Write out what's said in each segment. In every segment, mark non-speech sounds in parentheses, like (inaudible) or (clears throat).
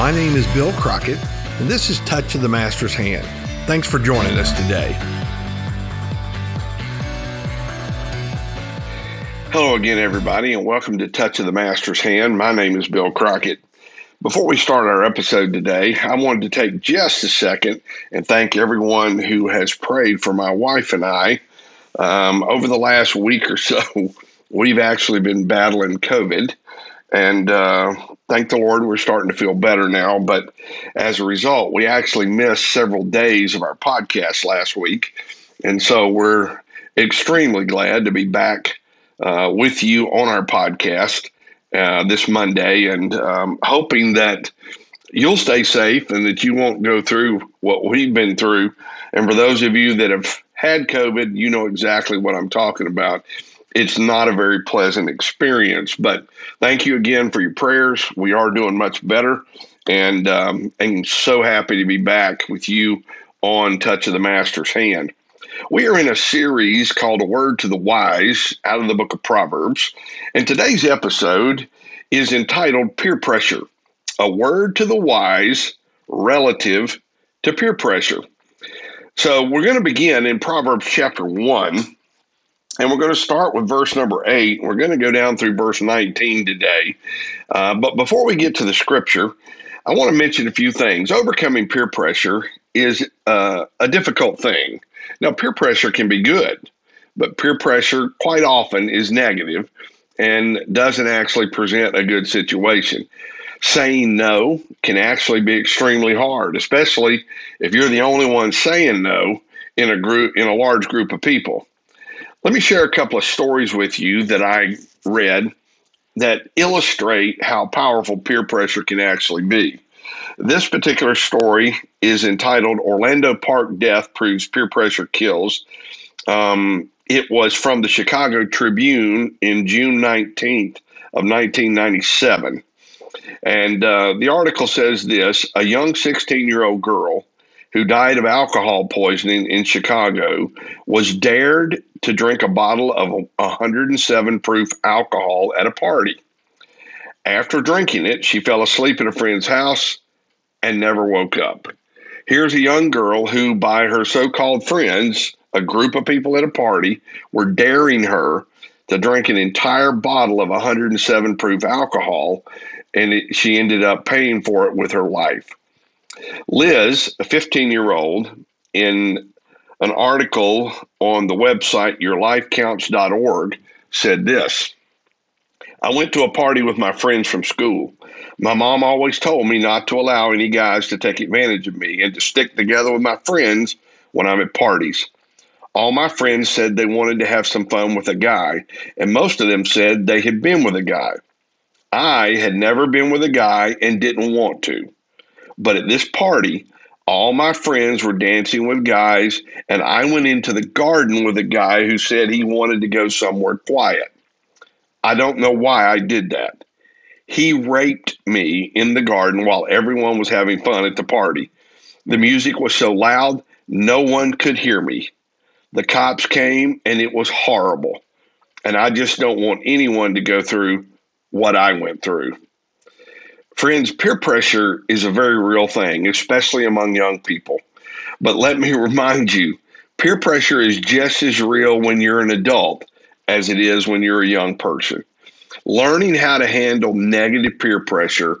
My name is Bill Crockett, and this is Touch of the Master's Hand. Thanks for joining us today. Hello again, everybody, and welcome to Touch of the Master's Hand. My name is Bill Crockett. Before we start our episode today, I wanted to take just a second and thank everyone who has prayed for my wife and I. Um, over the last week or so, (laughs) we've actually been battling COVID. And uh, thank the Lord, we're starting to feel better now. But as a result, we actually missed several days of our podcast last week. And so we're extremely glad to be back uh, with you on our podcast uh, this Monday and um, hoping that you'll stay safe and that you won't go through what we've been through. And for those of you that have had COVID, you know exactly what I'm talking about it's not a very pleasant experience. But thank you again for your prayers. We are doing much better, and um, I'm so happy to be back with you on Touch of the Master's Hand. We are in a series called A Word to the Wise out of the book of Proverbs, and today's episode is entitled Peer Pressure A Word to the Wise Relative to Peer Pressure. So we're going to begin in Proverbs chapter 1 and we're going to start with verse number eight. We're going to go down through verse 19 today. Uh, but before we get to the scripture, I want to mention a few things. Overcoming peer pressure is uh, a difficult thing. Now, peer pressure can be good, but peer pressure quite often is negative and doesn't actually present a good situation. Saying no can actually be extremely hard, especially if you're the only one saying no in a group in a large group of people. Let me share a couple of stories with you that I read that illustrate how powerful peer pressure can actually be. This particular story is entitled Orlando Park Death Proves Peer Pressure Kills. Um, it was from the Chicago Tribune in June 19th of 1997. And uh, the article says this a young 16 year old girl who died of alcohol poisoning in Chicago, was dared to drink a bottle of 107 proof alcohol at a party. After drinking it, she fell asleep at a friend's house and never woke up. Here's a young girl who, by her so called friends, a group of people at a party, were daring her to drink an entire bottle of 107 proof alcohol, and it, she ended up paying for it with her life. Liz, a 15 year old, in an article on the website yourlifecounts.org, said this I went to a party with my friends from school. My mom always told me not to allow any guys to take advantage of me and to stick together with my friends when I'm at parties. All my friends said they wanted to have some fun with a guy, and most of them said they had been with a guy. I had never been with a guy and didn't want to. But at this party, all my friends were dancing with guys, and I went into the garden with a guy who said he wanted to go somewhere quiet. I don't know why I did that. He raped me in the garden while everyone was having fun at the party. The music was so loud, no one could hear me. The cops came, and it was horrible. And I just don't want anyone to go through what I went through. Friends, peer pressure is a very real thing, especially among young people. But let me (laughs) remind you, peer pressure is just as real when you're an adult as it is when you're a young person. Learning how to handle negative peer pressure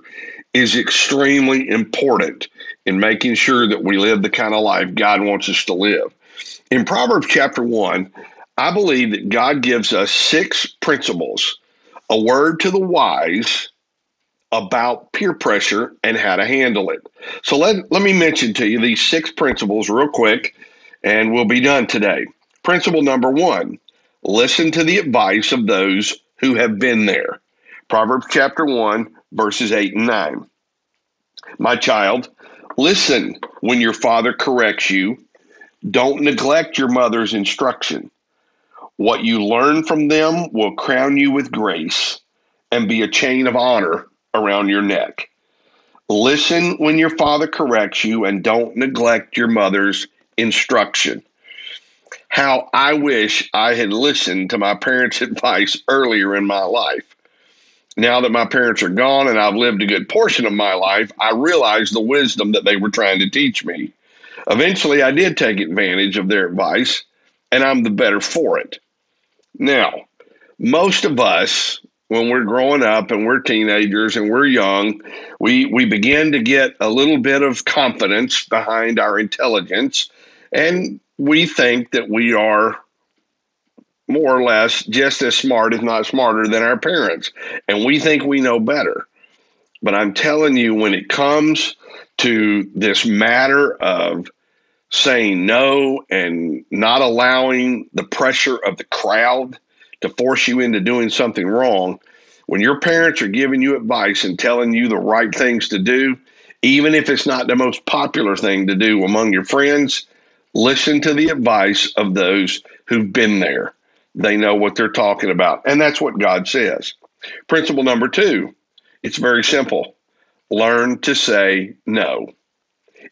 is extremely important in making sure that we live the kind of life God wants us to live. In Proverbs chapter 1, I believe that God gives us six principles a word to the wise about peer pressure and how to handle it. So let, let me mention to you these six principles real quick, and we'll be done today. Principle number one listen to the advice of those who have been there. Proverbs chapter 1, verses 8 and 9. My child, listen when your father corrects you. Don't neglect your mother's instruction. What you learn from them will crown you with grace and be a chain of honor around your neck. Listen when your father corrects you and don't neglect your mother's instruction. How I wish I had listened to my parents' (laughs) advice earlier in my life. Now that my parents are gone and I've lived a good portion of my life, I realize the wisdom that they were trying to teach me. Eventually, I did take advantage of their advice, and I'm the better for it. Now, most of us, when we're growing up and we're teenagers and we're young, we, we begin to get a little bit of confidence behind our intelligence, and we think that we are more or less just as smart, if not smarter, than our parents. And we think we know better. But I'm telling you, when it comes to this matter of saying no and not allowing the pressure of the crowd to force you into doing something wrong, when your parents are giving you advice and telling you the right things to do, even if it's not the most popular thing to do among your friends, listen to the advice of those who've been there they know what they're talking about. And that's what God says. Principle number two it's very simple learn to say no.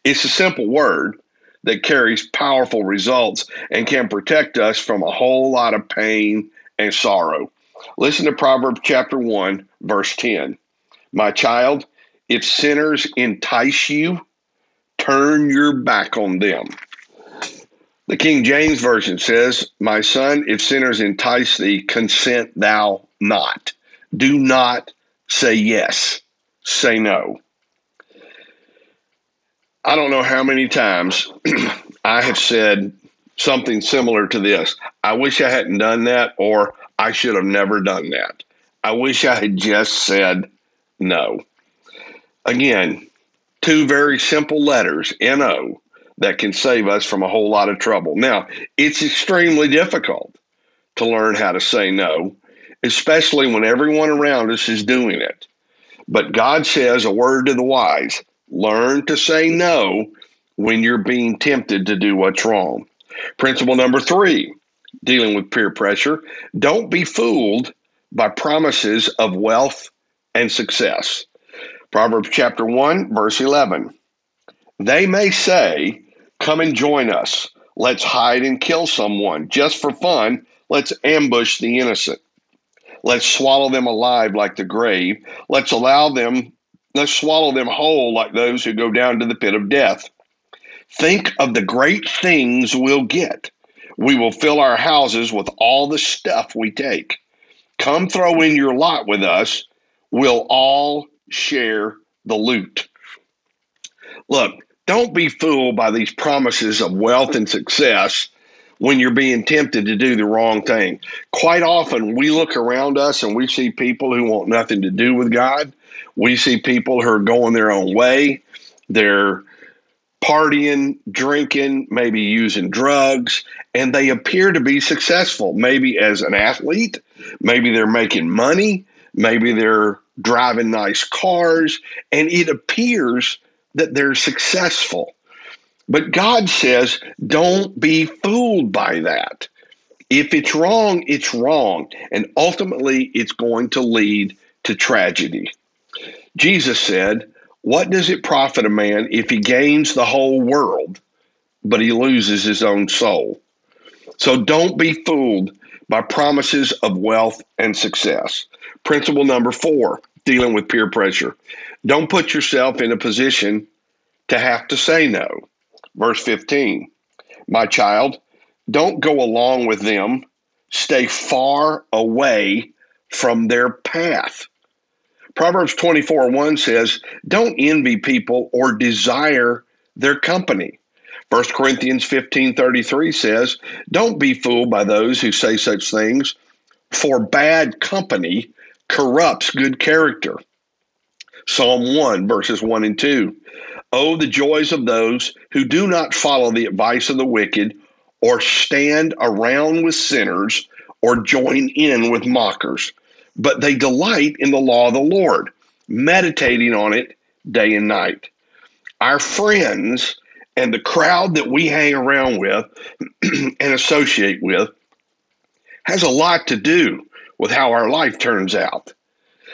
It's a simple word that carries powerful results and can protect us from a whole lot of pain and sorrow. Listen to Proverbs chapter 1, verse 10. My child, if sinners entice you, turn your back on them. The King James Version says, My son, if sinners entice thee, consent thou not. Do not say yes, say no. I don't know how many times (clears throat) I have said something similar to this. I wish I hadn't done that, or I should have never done that. I wish I had just said no. Again, two very simple letters, N O, that can save us from a whole lot of trouble. Now, it's extremely difficult to learn how to say no, especially when everyone around us is doing it. But God says a word to the wise learn to say no when you're being tempted to do what's wrong. Principle number three dealing with peer pressure don't be fooled by promises of wealth and success. Proverbs chapter 1, verse 11. They may say, Come and join us. Let's hide and kill someone. Just for fun, let's ambush the innocent. Let's swallow them alive like the grave. Let's allow them, let's swallow them whole like those who go down to the pit of death. Think of the great things we'll get. We will fill our houses with all the stuff we take. Come throw in your lot with us. We'll all share the loot. Look, don't be fooled by these promises of wealth and success when you're being tempted to do the wrong thing. Quite often, we look around us and we see people who want nothing to do with God. We see people who are going their own way. They're partying, drinking, maybe using drugs, and they appear to be successful, maybe as an athlete, maybe they're making money, maybe they're driving nice cars, and it appears that they're successful. But God says, don't be fooled by that. If it's wrong, it's wrong. And ultimately, it's going to lead to tragedy. Jesus said, What does it profit a man if he gains the whole world, but he loses his own soul? So don't be fooled by promises of wealth and success. Principle number four dealing with peer pressure. Don't put yourself in a position to have to say no. Verse 15 My child, don't go along with them, stay far away from their path. Proverbs 24 1 says, Don't envy people or desire their company. 1 Corinthians 15 33 says, Don't be fooled by those who say such things, for bad company corrupts good character. Psalm 1, verses 1 and 2. Oh, the joys of those who do not follow the advice of the wicked, or stand around with sinners, or join in with mockers. But they delight in the law of the Lord, meditating on it day and night. Our friends and the crowd that we hang around with (clears throat) and associate with has a lot to do with how our life turns out.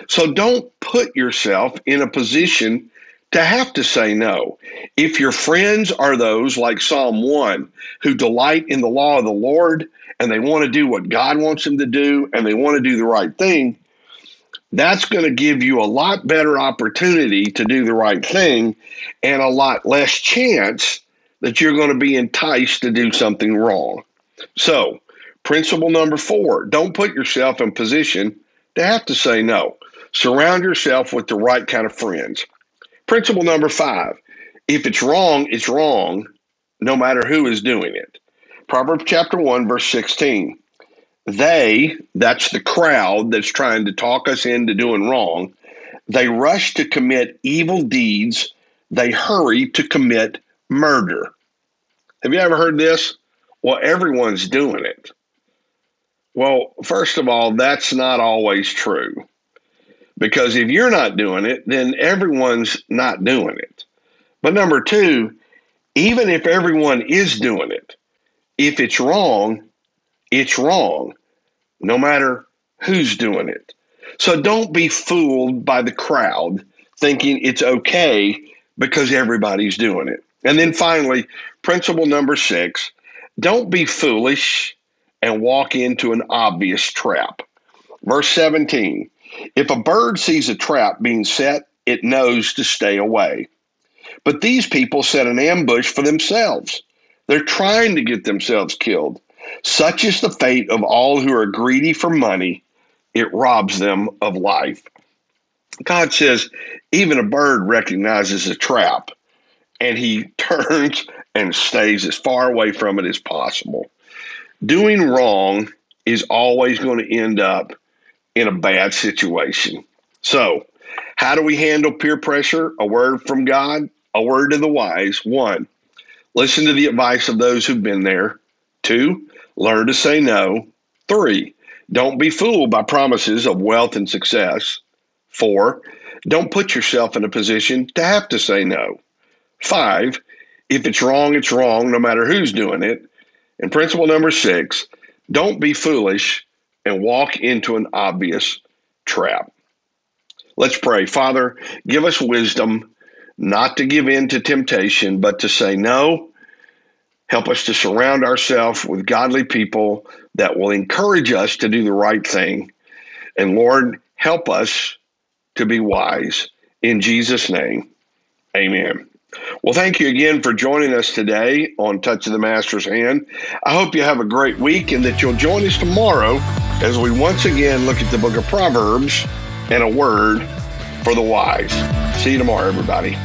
So don't put yourself in a position to have to say no. If your friends are those like Psalm 1 who delight in the law of the Lord and they want to do what God wants them to do and they want to do the right thing, that's going to give you a lot better opportunity to do the right thing and a lot less chance that you're going to be enticed to do something wrong. So, principle number four don't put yourself in position to have to say no. Surround yourself with the right kind of friends. Principle number five if it's wrong, it's wrong, no matter who is doing it. Proverbs chapter 1, verse 16. They, that's the crowd that's trying to talk us into doing wrong, they rush to commit evil deeds, they hurry to commit murder. Have you ever heard this? Well, everyone's doing it. Well, first of all, that's not always true. Because if you're not doing it, then everyone's not doing it. But number two, even if everyone is doing it, if it's wrong, it's wrong, no matter who's doing it. So don't be fooled by the crowd thinking it's okay because everybody's doing it. And then finally, principle number six don't be foolish and walk into an obvious trap. Verse 17 If a bird sees a trap being set, it knows to stay away. But these people set an ambush for themselves. They're trying to get themselves killed. Such is the fate of all who are greedy for money, it robs them of life. God says even a bird recognizes a trap and he (laughs) turns and stays as far away from it as possible. Doing wrong is always going to end up in a bad situation. So, how do we handle peer pressure? A word from God, a word to the wise. One, listen to the advice of those who've been there. Two, learn to say no. Three, don't be fooled by promises of wealth and success. Four, don't put yourself in a position to have to say no. Five, if it's wrong, it's wrong, no matter who's doing it. And principle number six, don't be foolish and walk into an obvious trap. Let's pray. Father, give us wisdom not to give in to temptation, but to say no. Help us to surround ourselves with godly people that will encourage us to do the right thing. And Lord, help us to be wise. In Jesus' name, amen. Well, thank you again for joining us today on Touch of the Master's Hand. I hope you have a great week and that you'll join us tomorrow as we once again look at the book of Proverbs and a word for the wise. See you tomorrow, everybody.